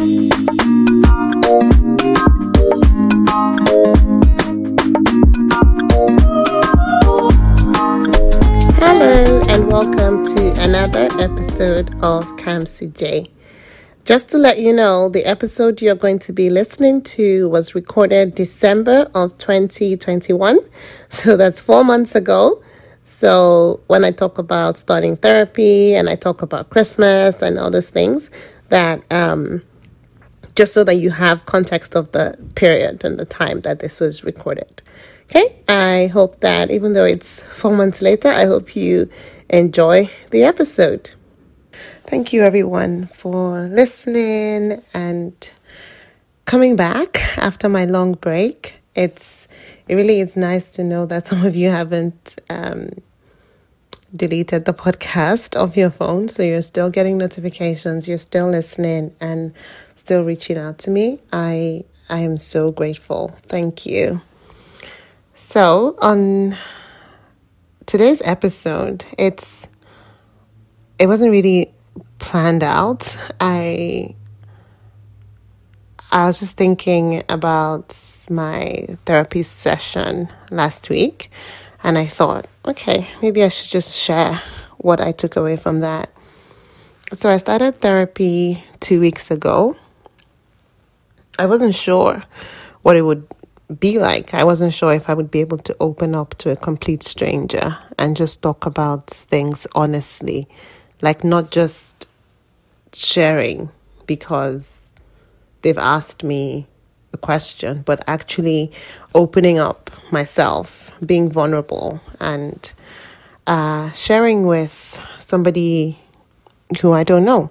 Hello, and welcome to another episode of CamCJ. Just to let you know, the episode you're going to be listening to was recorded December of 2021. So that's four months ago. So when I talk about starting therapy and I talk about Christmas and all those things, that um, just so that you have context of the period and the time that this was recorded. Okay, I hope that even though it's four months later, I hope you enjoy the episode. Thank you, everyone, for listening and coming back after my long break. It's it really is nice to know that some of you haven't um, deleted the podcast off your phone, so you're still getting notifications, you're still listening, and still reaching out to me. I I am so grateful. Thank you. So on today's episode, it's it wasn't really planned out. I I was just thinking about my therapy session last week and I thought, okay, maybe I should just share what I took away from that. So I started therapy 2 weeks ago. I wasn't sure what it would be like. I wasn't sure if I would be able to open up to a complete stranger and just talk about things honestly, like not just sharing because they've asked me a question, but actually opening up myself, being vulnerable, and uh, sharing with somebody who I don't know.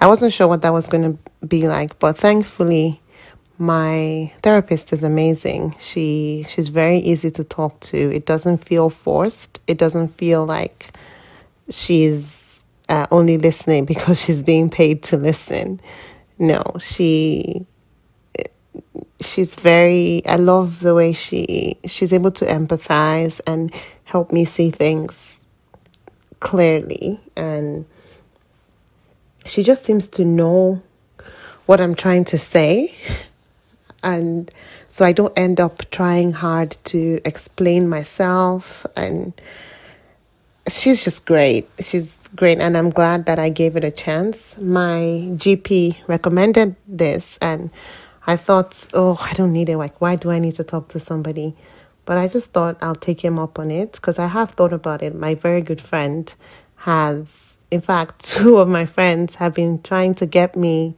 I wasn't sure what that was going to be like, but thankfully, my therapist is amazing. She she's very easy to talk to. It doesn't feel forced. It doesn't feel like she's uh, only listening because she's being paid to listen. No, she she's very I love the way she she's able to empathize and help me see things clearly and she just seems to know what I'm trying to say and so I don't end up trying hard to explain myself and she's just great. She's great and I'm glad that I gave it a chance. My GP recommended this and I thought, oh, I don't need it. Like, why do I need to talk to somebody? But I just thought I'll take him up on it because I have thought about it. My very good friend has, in fact, two of my friends have been trying to get me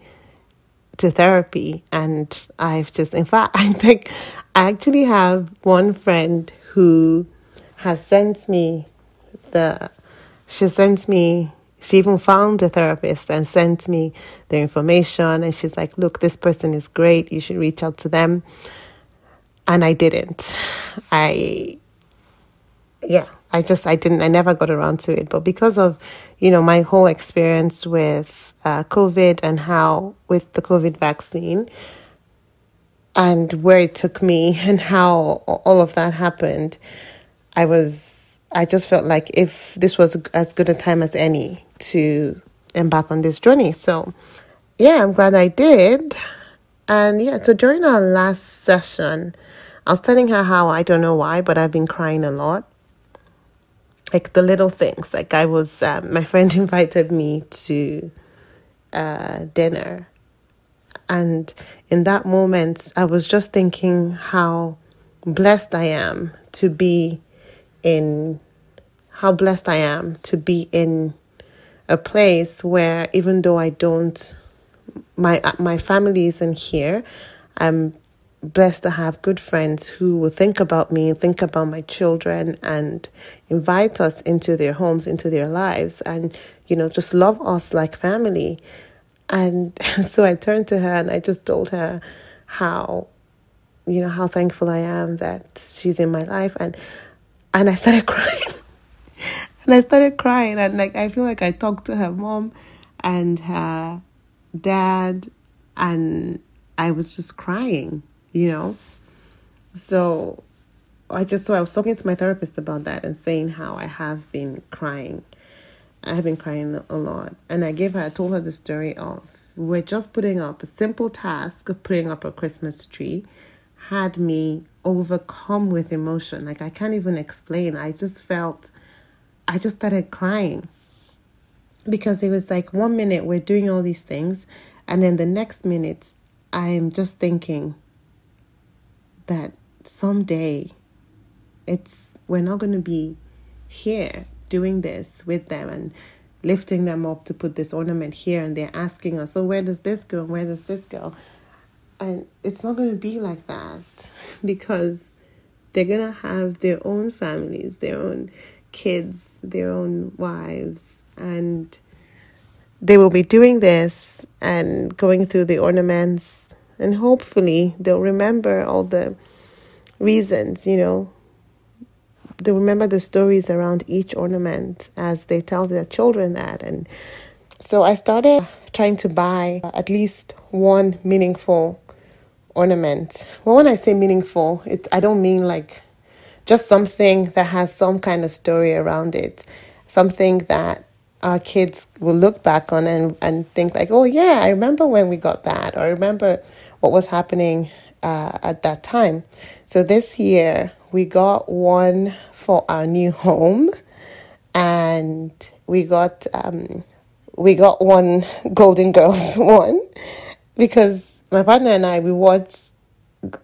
to therapy. And I've just, in fact, I think I actually have one friend who has sent me the, she sent me she even found a therapist and sent me their information. And she's like, look, this person is great. You should reach out to them. And I didn't. I, yeah, I just, I didn't, I never got around to it. But because of, you know, my whole experience with uh, COVID and how, with the COVID vaccine, and where it took me and how all of that happened, I was I just felt like if this was as good a time as any to embark on this journey. So, yeah, I'm glad I did. And yeah, so during our last session, I was telling her how I don't know why, but I've been crying a lot. Like the little things. Like I was, um, my friend invited me to uh, dinner. And in that moment, I was just thinking how blessed I am to be in how blessed I am to be in a place where even though I don't my my family isn't here, I'm blessed to have good friends who will think about me, think about my children and invite us into their homes, into their lives and you know, just love us like family. And so I turned to her and I just told her how you know how thankful I am that she's in my life and and I started crying. and I started crying and like I feel like I talked to her mom and her dad and I was just crying, you know. So I just so I was talking to my therapist about that and saying how I have been crying. I have been crying a lot. And I gave her I told her the story of we're just putting up a simple task of putting up a Christmas tree had me overcome with emotion. Like I can't even explain. I just felt, I just started crying because it was like one minute we're doing all these things, and then the next minute I'm just thinking that someday it's we're not going to be here doing this with them and lifting them up to put this ornament here and they're asking us so where does this go? Where does this go? And it's not going to be like that because they're going to have their own families their own kids their own wives and they will be doing this and going through the ornaments and hopefully they'll remember all the reasons you know they remember the stories around each ornament as they tell their children that. And so I started trying to buy at least one meaningful ornament. Well, when I say meaningful, it I don't mean like just something that has some kind of story around it, something that our kids will look back on and, and think like, oh yeah, I remember when we got that, or I remember what was happening uh, at that time. So this year we got one for our new home, and we got um, we got one Golden Girls one because my partner and I we watch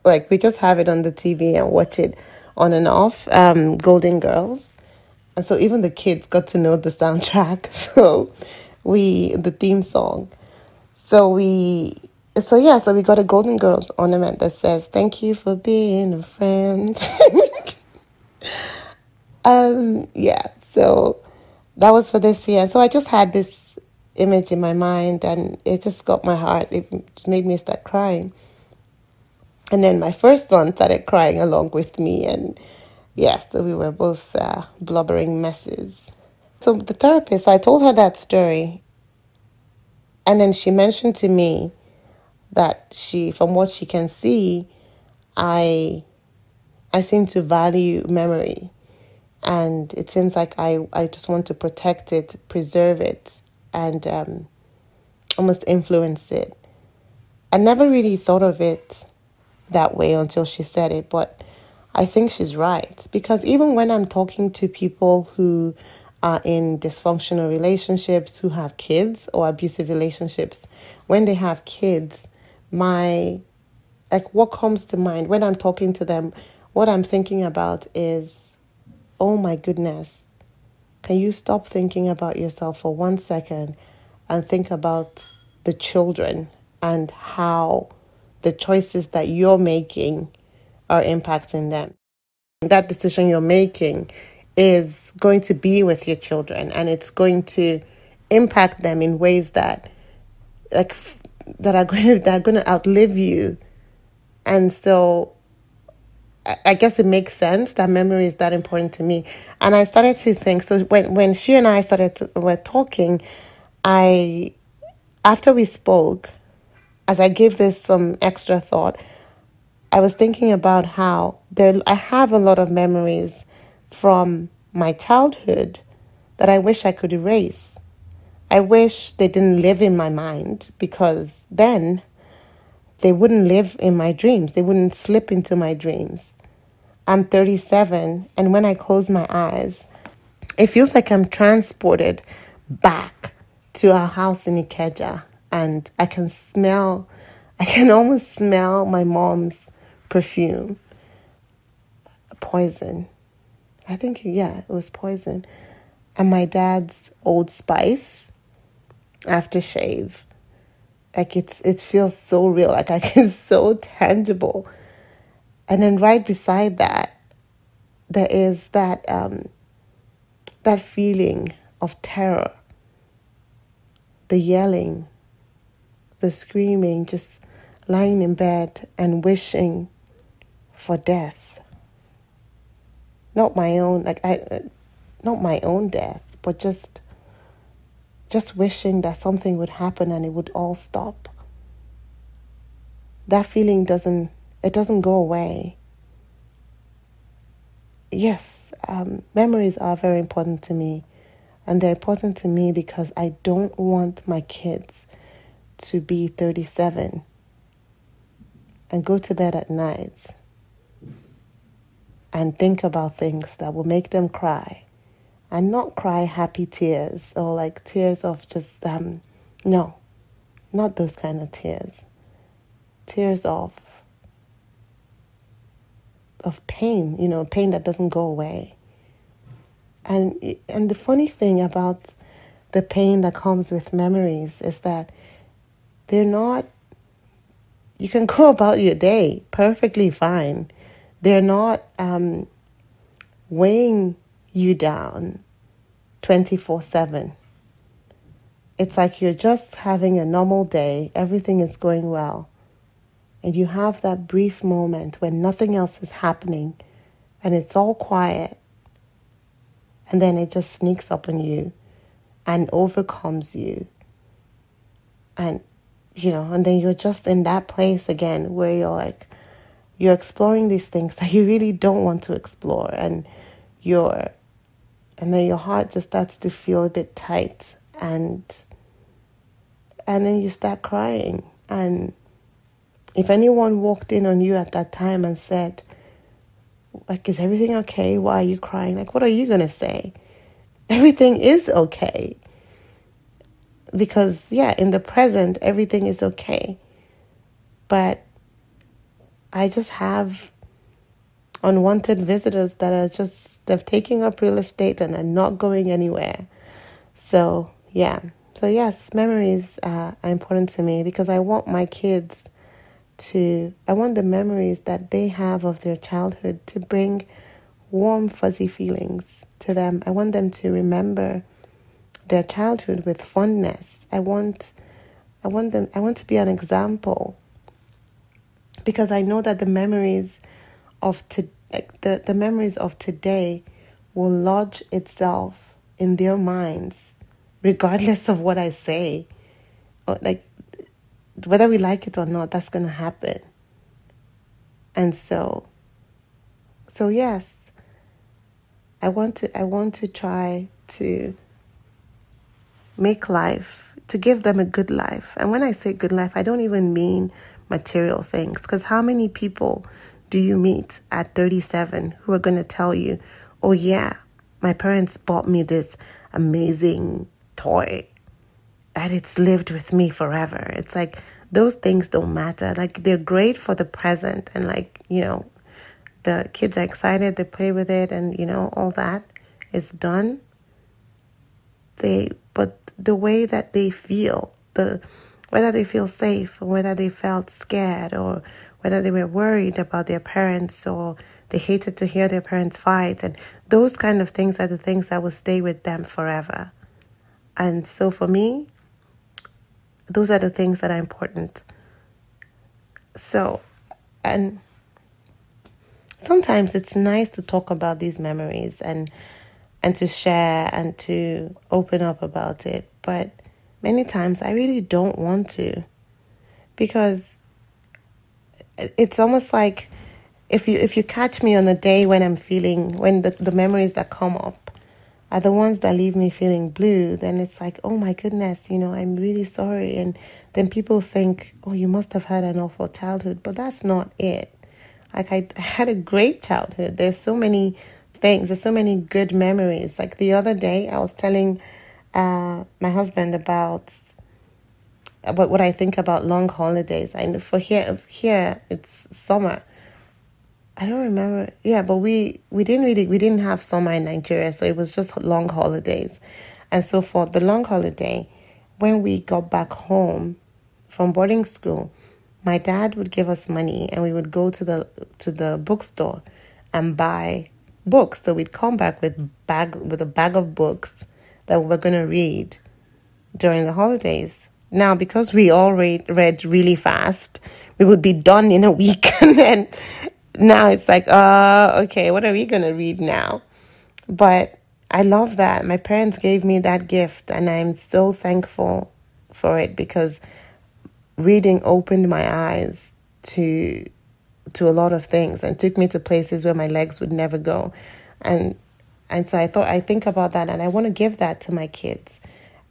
like we just have it on the TV and watch it on and off. Um, Golden Girls, and so even the kids got to know the soundtrack. So we the theme song. So we so yeah, so we got a Golden Girls ornament that says "Thank you for being a friend." um, yeah, so that was for this year. So I just had this image in my mind, and it just got my heart. It made me start crying. And then my first son started crying along with me, and yeah, so we were both uh, blubbering messes. So the therapist, I told her that story, and then she mentioned to me that she, from what she can see, I, I seem to value memory, and it seems like I, I just want to protect it, preserve it, and um, almost influence it. I never really thought of it that way until she said it, but I think she's right because even when I'm talking to people who are in dysfunctional relationships, who have kids or abusive relationships, when they have kids, my like what comes to mind when I'm talking to them, what I'm thinking about is, oh my goodness, can you stop thinking about yourself for one second and think about the children and how the choices that you're making are impacting them? That decision you're making is going to be with your children and it's going to impact them in ways that like that are going to that are going to outlive you and so I guess it makes sense that memory is that important to me. And I started to think so when when she and I started to, were talking, I after we spoke, as I gave this some extra thought, I was thinking about how there I have a lot of memories from my childhood that I wish I could erase. I wish they didn't live in my mind because then they wouldn't live in my dreams. They wouldn't slip into my dreams. I'm 37, and when I close my eyes, it feels like I'm transported back to our house in Ikeja, and I can smell, I can almost smell my mom's perfume. Poison. I think, yeah, it was poison. And my dad's old spice aftershave. Like it's it feels so real, like I can so tangible. And then right beside that, there is that um, that feeling of terror, the yelling, the screaming, just lying in bed and wishing for death. Not my own, like I, not my own death, but just just wishing that something would happen and it would all stop. That feeling doesn't it doesn't go away. Yes, um, memories are very important to me, and they're important to me because I don't want my kids to be 37 and go to bed at night and think about things that will make them cry and not cry happy tears or like tears of just um no not those kind of tears. Tears of of pain you know pain that doesn't go away. And and the funny thing about the pain that comes with memories is that they're not you can go about your day perfectly fine. They're not um, weighing you down 24 7. It's like you're just having a normal day, everything is going well, and you have that brief moment when nothing else is happening and it's all quiet, and then it just sneaks up on you and overcomes you. And, you know, and then you're just in that place again where you're like, you're exploring these things that you really don't want to explore, and you're and then your heart just starts to feel a bit tight and and then you start crying. And if anyone walked in on you at that time and said like is everything okay? Why are you crying? Like what are you going to say? Everything is okay. Because yeah in the present everything is okay. But i just have unwanted visitors that are just they're taking up real estate and are not going anywhere. So yeah, so yes, memories uh, are important to me because I want my kids to I want the memories that they have of their childhood to bring warm fuzzy feelings to them. I want them to remember their childhood with fondness. I want I want them I want to be an example because I know that the memories of to, like the, the memories of today will lodge itself in their minds regardless of what I say. Or Like whether we like it or not, that's gonna happen. And so so yes, I want to I want to try to make life to give them a good life. And when I say good life, I don't even mean material things because how many people do you meet at 37 who are going to tell you, oh, yeah, my parents bought me this amazing toy and it's lived with me forever? It's like those things don't matter. Like they're great for the present and, like, you know, the kids are excited, they play with it, and, you know, all that is done. They, but the way that they feel, the whether they feel safe or whether they felt scared or whether they were worried about their parents or they hated to hear their parents fight. And those kind of things are the things that will stay with them forever. And so for me, those are the things that are important. So, and sometimes it's nice to talk about these memories and and to share and to open up about it, but many times I really don't want to because it's almost like if you if you catch me on a day when I'm feeling when the, the memories that come up are the ones that leave me feeling blue, then it's like, oh my goodness, you know, I'm really sorry. And then people think, oh, you must have had an awful childhood, but that's not it. Like I, I had a great childhood. There's so many things. There's so many good memories. Like the other day, I was telling uh, my husband about about what I think about long holidays. I for here here it's summer. I don't remember. Yeah, but we we didn't really we didn't have summer in Nigeria, so it was just long holidays. And so for the long holiday, when we got back home from boarding school, my dad would give us money and we would go to the to the bookstore and buy books. So we'd come back with bag with a bag of books that we were gonna read during the holidays. Now, because we all read, read really fast, we would be done in a week. and then now it's like, uh, okay, what are we going to read now? But I love that. My parents gave me that gift, and I'm so thankful for it because reading opened my eyes to to a lot of things and took me to places where my legs would never go. And and so I thought I think about that and I want to give that to my kids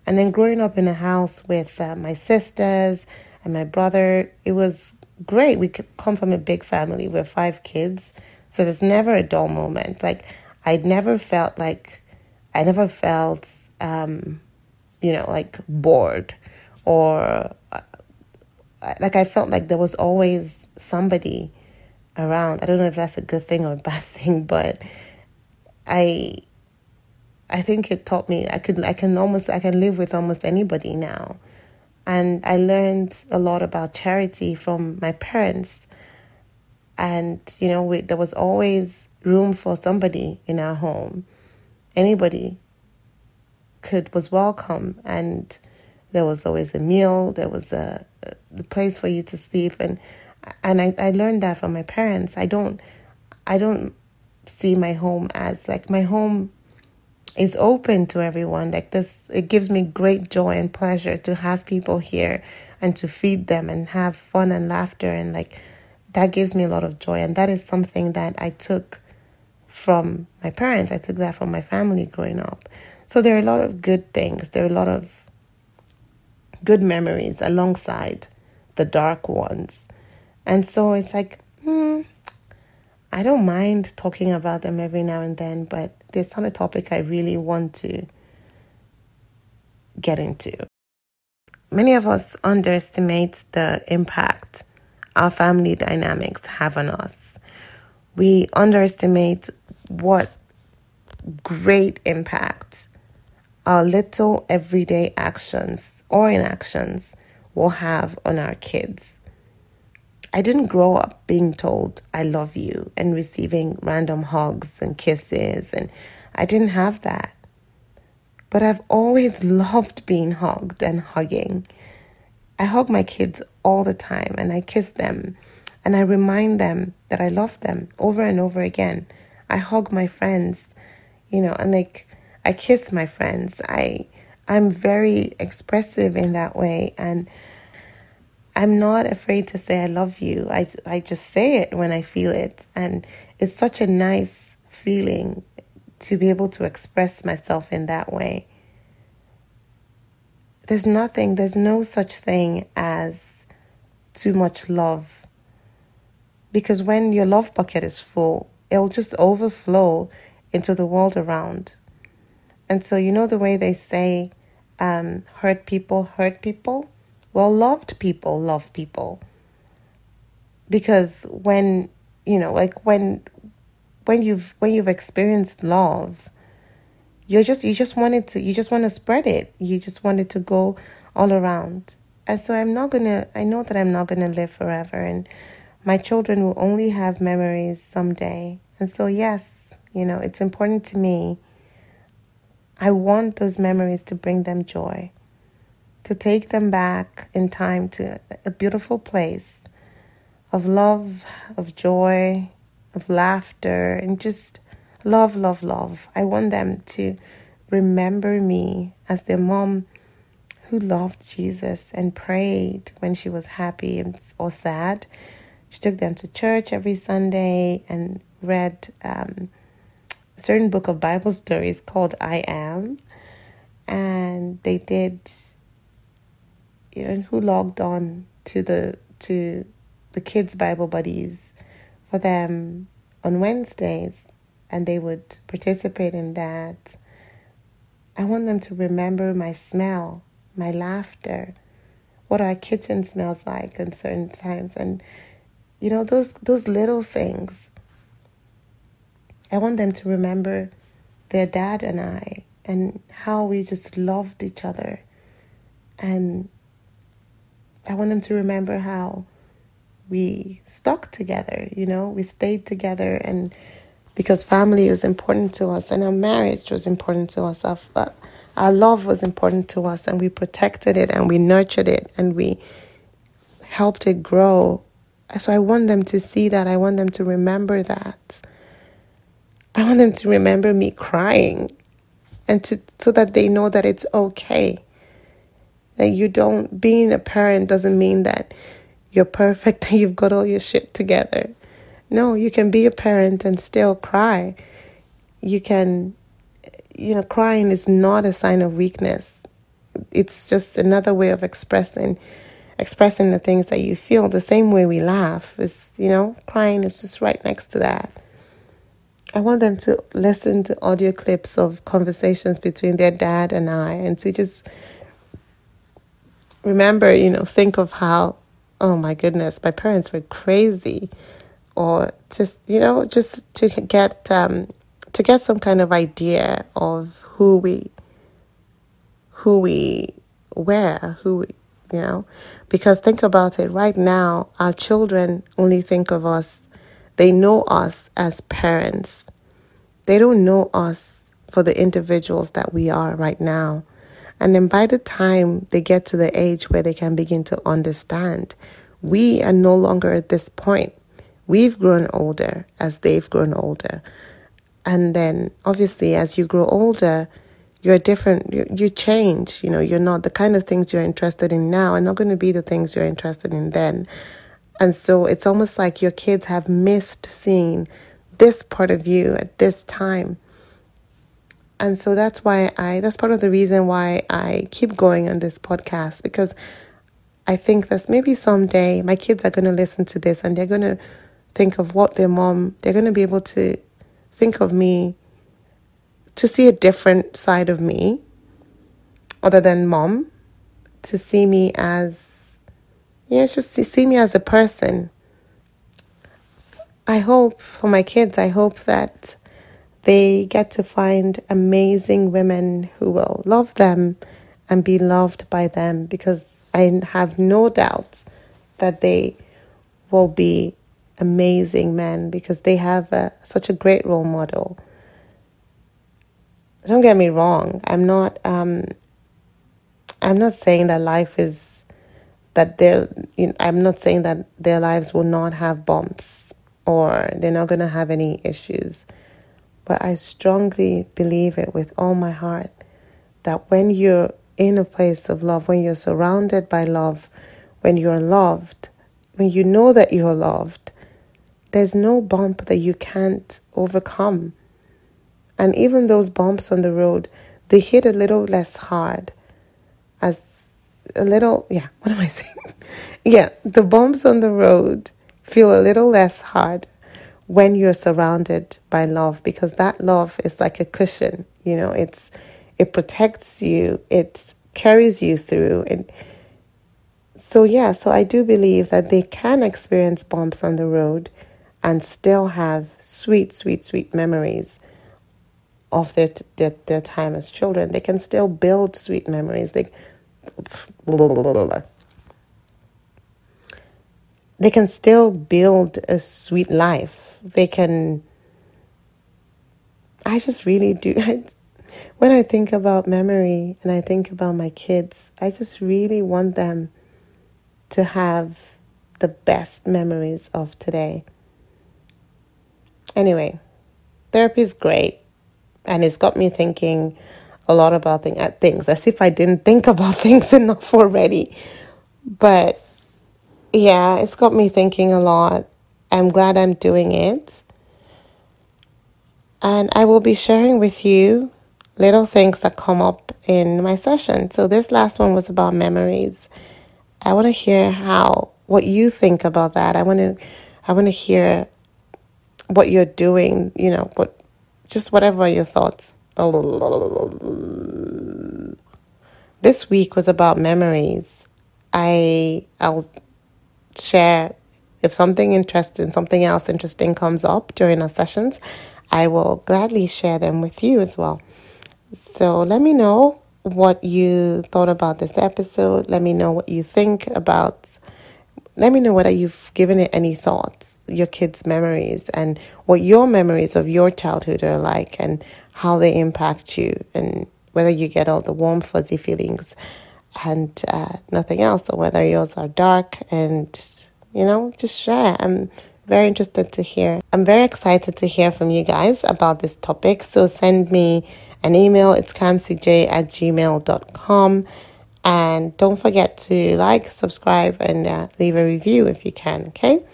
And then growing up in a house with uh, my sisters and my brother, it was great. We come from a big family. We're five kids. So there's never a dull moment. Like, I never felt like, I never felt, um, you know, like bored or uh, like I felt like there was always somebody around. I don't know if that's a good thing or a bad thing, but I I think it taught me I could I can almost I can live with almost anybody now. And I learned a lot about charity from my parents. And you know, we, there was always room for somebody in our home. Anybody could was welcome and there was always a meal, there was a, a place for you to sleep and and I, I learned that from my parents. I don't I don't see my home as like my home is open to everyone. Like this it gives me great joy and pleasure to have people here and to feed them and have fun and laughter and like that gives me a lot of joy and that is something that I took from my parents. I took that from my family growing up. So there are a lot of good things. There are a lot of good memories alongside the dark ones. And so it's like, hmm, I don't mind talking about them every now and then, but it's not a topic I really want to get into. Many of us underestimate the impact our family dynamics have on us. We underestimate what great impact our little everyday actions or inactions will have on our kids. I didn't grow up being told I love you and receiving random hugs and kisses, and I didn't have that. But I've always loved being hugged and hugging. I hug my kids all the time and I kiss them and I remind them that I love them over and over again. I hug my friends, you know, and like I kiss my friends. I I'm very expressive in that way and I'm not afraid to say I love you. I I just say it when I feel it and it's such a nice feeling to be able to express myself in that way. There's nothing, there's no such thing as too much love. Because when your love bucket is full, it'll just overflow into the world around. And so, you know, the way they say, um, hurt people hurt people? Well, loved people love people. Because when, you know, like when when you've when you've experienced love, you're just you just wanted to you just want to spread it. You just want it to go all around. And so I'm not gonna I know that I'm not gonna live forever and my children will only have memories someday. And so yes, you know, it's important to me I want those memories to bring them joy, to take them back in time to a beautiful place of love, of joy, of laughter, and just love, love, love. I want them to remember me as their mom who loved Jesus and prayed when she was happy or sad. She took them to church every Sunday and read. Um, a certain book of Bible stories called I Am, and they did. You know, who logged on to the to the kids' Bible buddies for them on Wednesdays, and they would participate in that. I want them to remember my smell, my laughter, what our kitchen smells like in certain times, and you know those those little things I want them to remember their dad and I and how we just loved each other. And I want them to remember how we stuck together, you know, we stayed together and because family was important to us and our marriage was important to us. Our, uh, our love was important to us and we protected it and we nurtured it and we helped it grow. So I want them to see that. I want them to remember that. I want them to remember me crying and to so that they know that it's okay. That you don't being a parent doesn't mean that you're perfect and you've got all your shit together. No, you can be a parent and still cry. You can you know, crying is not a sign of weakness. it's just another way of expressing expressing the things that you feel. The same way we laugh is, you know, crying is just right next to that. I want them to listen to audio clips of conversations between their dad and I and to just remember, you know, think of how, oh my goodness, my parents were crazy. Or just, you know, just to get um, to get some kind of idea of who we who we were, who we, you know, because think about it right now, our children only think of us, they know us as parents. They don't know us for the individuals that we are right now. And then by the time they get to the age where they can begin to understand, we are no longer at this point. We've grown older as they've grown older. And then obviously, as you grow older, you're different, you, you change. You know, you're not the kind of things you're interested in now are not going to be the things you're interested in then. And so it's almost like your kids have missed seeing this part of you at this time. And so that's why I, that's part of the reason why I keep going on this podcast because I think that maybe someday my kids are going to listen to this and they're going to think of what their mom, they're going to be able to think of me, to see a different side of me other than mom, to see me as, yeah, just to see me as a person. I hope for my kids, I hope that they get to find amazing women who will love them and be loved by them because I have no doubt that they will be amazing men because they have a, such a great role model. Don't get me wrong. I'm not. Um, I'm not saying that life is that they're. You know, I'm not saying that their lives will not have bumps or they're not going to have any issues. But I strongly believe it with all my heart that when you're in a place of love, when you're surrounded by love, when you're loved, when you know that you're loved, there's no bump that you can't overcome. And even those bumps on the road, they hit a little less hard. As a little, yeah, what am I saying? yeah, the bumps on the road feel a little less hard when you're surrounded by love because that love is like a cushion, you know, it's it protects you, it carries you through and so yeah, so I do believe that they can experience bumps on the road and still have sweet, sweet, sweet memories of their, their, their time as children. They can still build sweet memories. They, they can still build a sweet life. They can. I just really do. When I think about memory and I think about my kids, I just really want them to have the best memories of today. Anyway, therapy is great and it's got me thinking a lot about thing, at things as if I didn't think about things enough already. But yeah, it's got me thinking a lot. I'm glad I'm doing it. And I will be sharing with you little things that come up in my session. So this last one was about memories. I want to hear how what you think about that. I want to I want to hear what you're doing, you know, what just whatever your thoughts. This week was about memories. I I'll share if something interesting, something else interesting comes up during our sessions, I will gladly share them with you as well. So let me know what you thought about this episode. Let me know what you think about let me know whether you've given it any thoughts, your kids' memories, and what your memories of your childhood are like, and how they impact you, and whether you get all the warm, fuzzy feelings and uh, nothing else, or whether yours are dark and, you know, just share. I'm very interested to hear. I'm very excited to hear from you guys about this topic. So send me an email. It's camcj at gmail.com. And don't forget to like, subscribe, and uh, leave a review if you can, okay?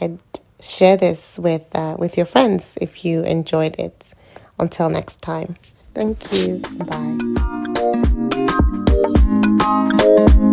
And share this with, uh, with your friends if you enjoyed it. Until next time. Thank you. Bye. Bye.